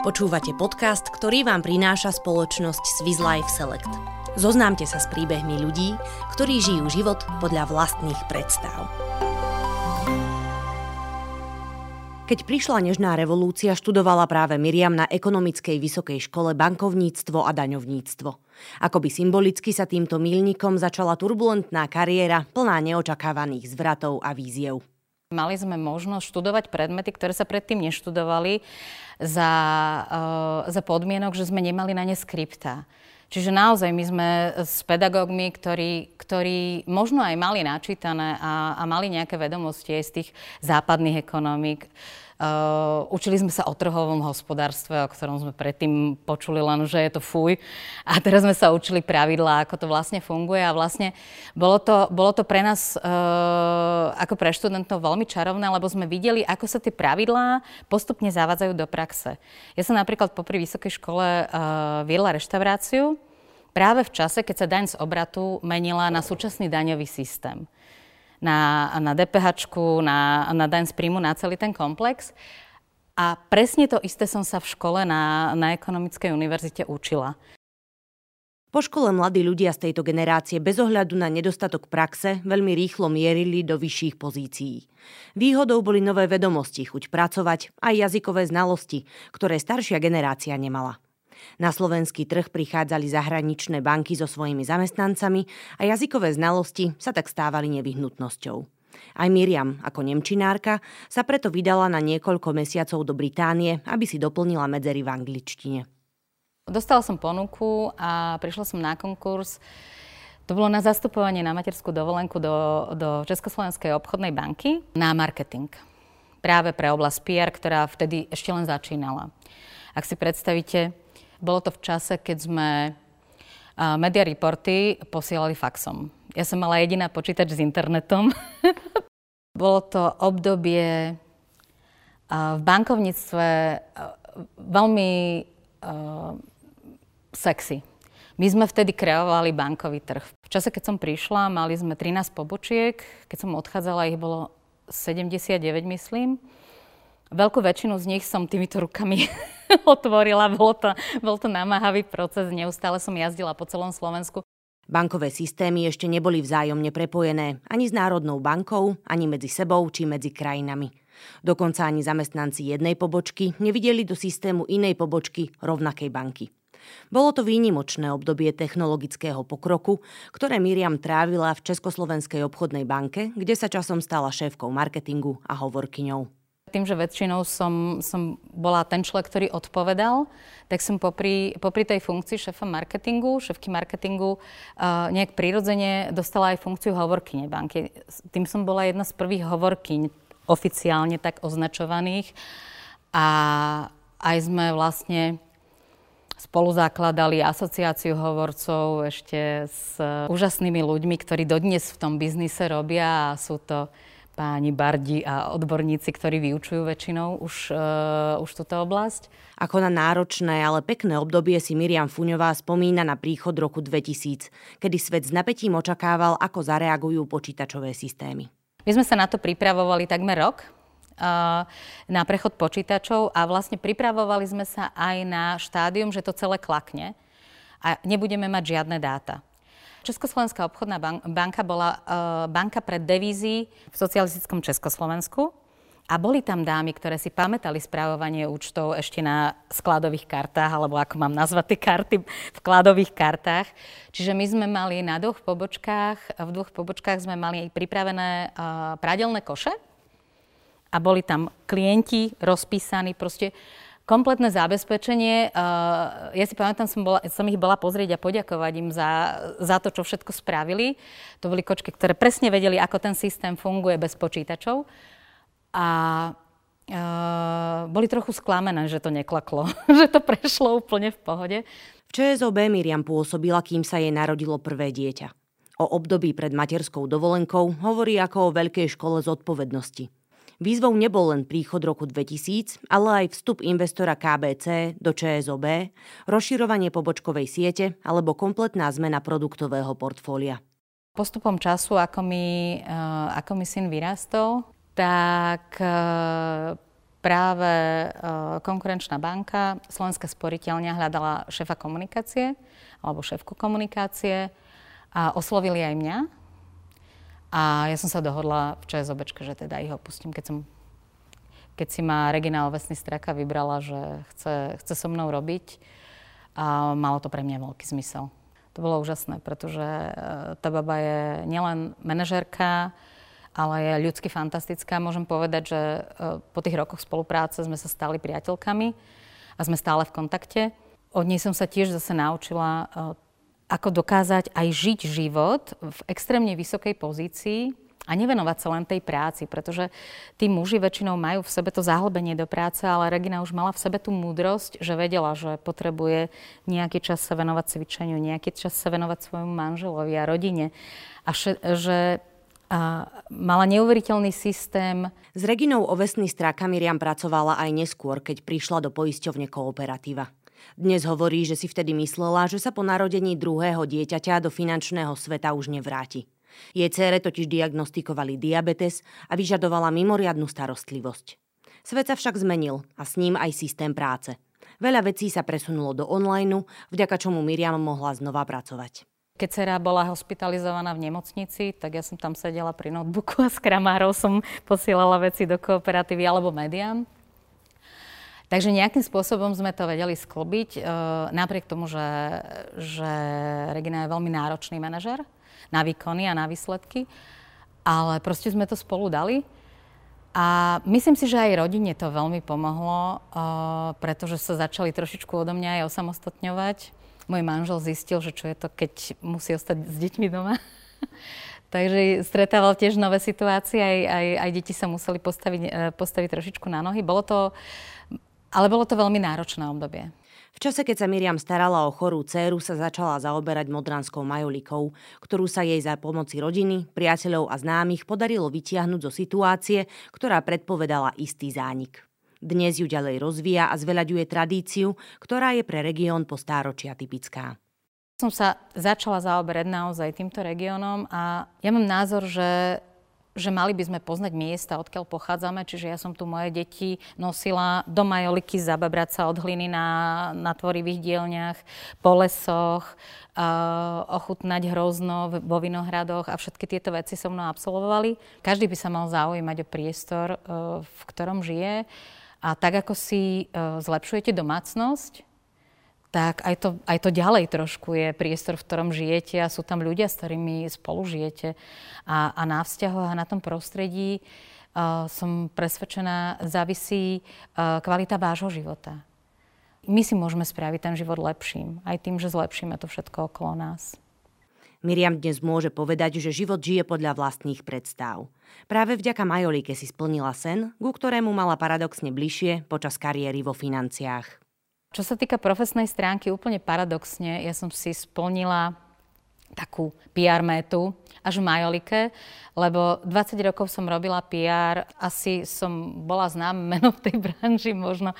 Počúvate podcast, ktorý vám prináša spoločnosť Swiss Life Select. Zoznámte sa s príbehmi ľudí, ktorí žijú život podľa vlastných predstav. Keď prišla nežná revolúcia, študovala práve Miriam na ekonomickej vysokej škole bankovníctvo a daňovníctvo. Akoby symbolicky sa týmto milníkom začala turbulentná kariéra plná neočakávaných zvratov a víziev. Mali sme možnosť študovať predmety, ktoré sa predtým neštudovali za, uh, za podmienok, že sme nemali na ne skripta. Čiže naozaj my sme s pedagógmi, ktorí, ktorí možno aj mali načítané a, a mali nejaké vedomosti aj z tých západných ekonomík, učili sme sa o trhovom hospodárstve, o ktorom sme predtým počuli len, že je to fuj. A teraz sme sa učili pravidlá, ako to vlastne funguje. A vlastne bolo to, bolo to pre nás uh, ako pre študentov veľmi čarovné, lebo sme videli, ako sa tie pravidlá postupne zavádzajú do praxe. Ja som napríklad popri vysokej škole uh, viedla reštauráciu práve v čase, keď sa daň z obratu menila na súčasný daňový systém na, na DPH, na, na daň z príjmu, na celý ten komplex. A presne to isté som sa v škole na, na Ekonomickej univerzite učila. Po škole mladí ľudia z tejto generácie bez ohľadu na nedostatok praxe veľmi rýchlo mierili do vyšších pozícií. Výhodou boli nové vedomosti, chuť pracovať aj jazykové znalosti, ktoré staršia generácia nemala. Na slovenský trh prichádzali zahraničné banky so svojimi zamestnancami a jazykové znalosti sa tak stávali nevyhnutnosťou. Aj Miriam, ako nemčinárka, sa preto vydala na niekoľko mesiacov do Británie, aby si doplnila medzery v angličtine. Dostala som ponuku a prišla som na konkurs. To bolo na zastupovanie na materskú dovolenku do, do Československej obchodnej banky na marketing. Práve pre oblasť PR, ktorá vtedy ešte len začínala. Ak si predstavíte, bolo to v čase, keď sme media reporty posielali faxom. Ja som mala jediná počítač s internetom. Bolo to obdobie v bankovníctve veľmi sexy. My sme vtedy kreovali bankový trh. V čase, keď som prišla, mali sme 13 pobočiek. Keď som odchádzala, ich bolo 79, myslím. Veľkú väčšinu z nich som týmito rukami otvorila. Bol to, bol to namáhavý proces, neustále som jazdila po celom Slovensku. Bankové systémy ešte neboli vzájomne prepojené ani s Národnou bankou, ani medzi sebou či medzi krajinami. Dokonca ani zamestnanci jednej pobočky nevideli do systému inej pobočky rovnakej banky. Bolo to výnimočné obdobie technologického pokroku, ktoré Miriam trávila v Československej obchodnej banke, kde sa časom stala šéfkou marketingu a hovorkyňou. Tým, že väčšinou som, som bola ten človek, ktorý odpovedal, tak som popri, popri tej funkcii šéfa marketingu, šéfky marketingu, uh, nejak prirodzene dostala aj funkciu hovorkyne banky. Tým som bola jedna z prvých hovorkyň oficiálne tak označovaných. A aj sme vlastne spolu zakladali asociáciu hovorcov ešte s úžasnými ľuďmi, ktorí dodnes v tom biznise robia a sú to páni bardi a odborníci, ktorí vyučujú väčšinou už, uh, už túto oblasť. Ako na náročné, ale pekné obdobie si Miriam Fuňová spomína na príchod roku 2000, kedy svet s napätím očakával, ako zareagujú počítačové systémy. My sme sa na to pripravovali takmer rok, uh, na prechod počítačov a vlastne pripravovali sme sa aj na štádium, že to celé klakne a nebudeme mať žiadne dáta. Československá obchodná banka bola uh, banka pre devízy v socialistickom Československu. A boli tam dámy, ktoré si pamätali správovanie účtov ešte na skladových kartách, alebo ako mám nazvať tie karty, v skladových kartách. Čiže my sme mali na dvoch pobočkách, v dvoch pobočkách sme mali pripravené uh, pradelné koše a boli tam klienti rozpísaní, proste kompletné zabezpečenie. Uh, ja si pamätám, som, bola, som ich bola pozrieť a poďakovať im za, za to, čo všetko spravili. To boli kočky, ktoré presne vedeli, ako ten systém funguje bez počítačov. A uh, boli trochu sklamené, že to neklaklo, že to prešlo úplne v pohode. V ČSOB Miriam pôsobila, kým sa jej narodilo prvé dieťa. O období pred materskou dovolenkou hovorí ako o veľkej škole zodpovednosti. Výzvou nebol len príchod roku 2000, ale aj vstup investora KBC do ČSOB, rozširovanie pobočkovej siete alebo kompletná zmena produktového portfólia. Postupom času, ako mi, uh, ako mi syn vyrastol, tak uh, práve konkurenčná banka, Slovenská sporiteľňa hľadala šéfa komunikácie alebo šéfku komunikácie a oslovili aj mňa. A ja som sa dohodla v ČSOBčke, že teda ich opustím, keď som keď si ma Regina Ovesný Straka vybrala, že chce, chce so mnou robiť a malo to pre mňa veľký zmysel. To bolo úžasné, pretože e, tá baba je nielen manažerka, ale je ľudsky fantastická. Môžem povedať, že e, po tých rokoch spolupráce sme sa stali priateľkami a sme stále v kontakte. Od nej som sa tiež zase naučila, e, ako dokázať aj žiť život v extrémne vysokej pozícii, a nevenovať sa len tej práci, pretože tí muži väčšinou majú v sebe to zahlbenie do práce, ale Regina už mala v sebe tú múdrosť, že vedela, že potrebuje nejaký čas sa venovať cvičeniu, nejaký čas sa venovať svojmu manželovi a rodine. A že, že a mala neuveriteľný systém. S Reginou Ovesný Stráka Miriam pracovala aj neskôr, keď prišla do poisťovne Kooperativa. Dnes hovorí, že si vtedy myslela, že sa po narodení druhého dieťaťa do finančného sveta už nevráti. Jej cére totiž diagnostikovali diabetes a vyžadovala mimoriadnu starostlivosť. Svet sa však zmenil a s ním aj systém práce. Veľa vecí sa presunulo do online, vďaka čomu Miriam mohla znova pracovať. Keď dcera bola hospitalizovaná v nemocnici, tak ja som tam sedela pri notebooku a s kramárov som posielala veci do kooperatívy alebo médiám. Takže nejakým spôsobom sme to vedeli sklbiť, e, napriek tomu, že, že Regina je veľmi náročný manažer na výkony a na výsledky. Ale proste sme to spolu dali. A myslím si, že aj rodine to veľmi pomohlo, uh, pretože sa začali trošičku odo mňa aj osamostatňovať. Môj manžel zistil, že čo je to, keď musí ostať s deťmi doma. Takže stretával tiež nové situácie, aj, aj, aj deti sa museli postaviť, uh, postaviť trošičku na nohy. Bolo to, ale bolo to veľmi náročné obdobie. V čase, keď sa Miriam starala o chorú dceru, sa začala zaoberať modranskou majolikou, ktorú sa jej za pomoci rodiny, priateľov a známych podarilo vytiahnuť zo situácie, ktorá predpovedala istý zánik. Dnes ju ďalej rozvíja a zveľaďuje tradíciu, ktorá je pre región po stáročia typická som sa začala zaoberať naozaj týmto regiónom a ja mám názor, že že mali by sme poznať miesta, odkiaľ pochádzame, čiže ja som tu moje deti nosila do majoliky zababrať sa od hliny na, na tvorivých dielniach, po lesoch, uh, ochutnať hrozno vo vinohradoch a všetky tieto veci so mnou absolvovali. Každý by sa mal zaujímať o priestor, uh, v ktorom žije. A tak ako si uh, zlepšujete domácnosť, tak aj to, aj to ďalej trošku je priestor, v ktorom žijete a sú tam ľudia, s ktorými spolu žijete. A, a na vzťahoch a na tom prostredí uh, som presvedčená, závisí uh, kvalita vášho života. My si môžeme spraviť ten život lepším, aj tým, že zlepšíme to všetko okolo nás. Miriam dnes môže povedať, že život žije podľa vlastných predstav. Práve vďaka Majolike si splnila sen, ku ktorému mala paradoxne bližšie počas kariéry vo financiách. Čo sa týka profesnej stránky, úplne paradoxne, ja som si splnila takú PR métu až v Majolike, lebo 20 rokov som robila PR, asi som bola známa meno v tej branži, možno,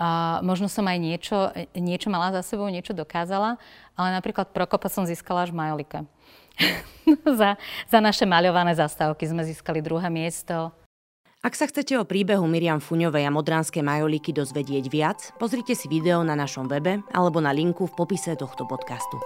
uh, možno som aj niečo, niečo mala za sebou, niečo dokázala, ale napríklad Prokopa som získala až v Majolike. za, za naše maľované zastávky sme získali druhé miesto. Ak sa chcete o príbehu Miriam Fuňovej a Modránskej majolíky dozvedieť viac, pozrite si video na našom webe alebo na linku v popise tohto podcastu.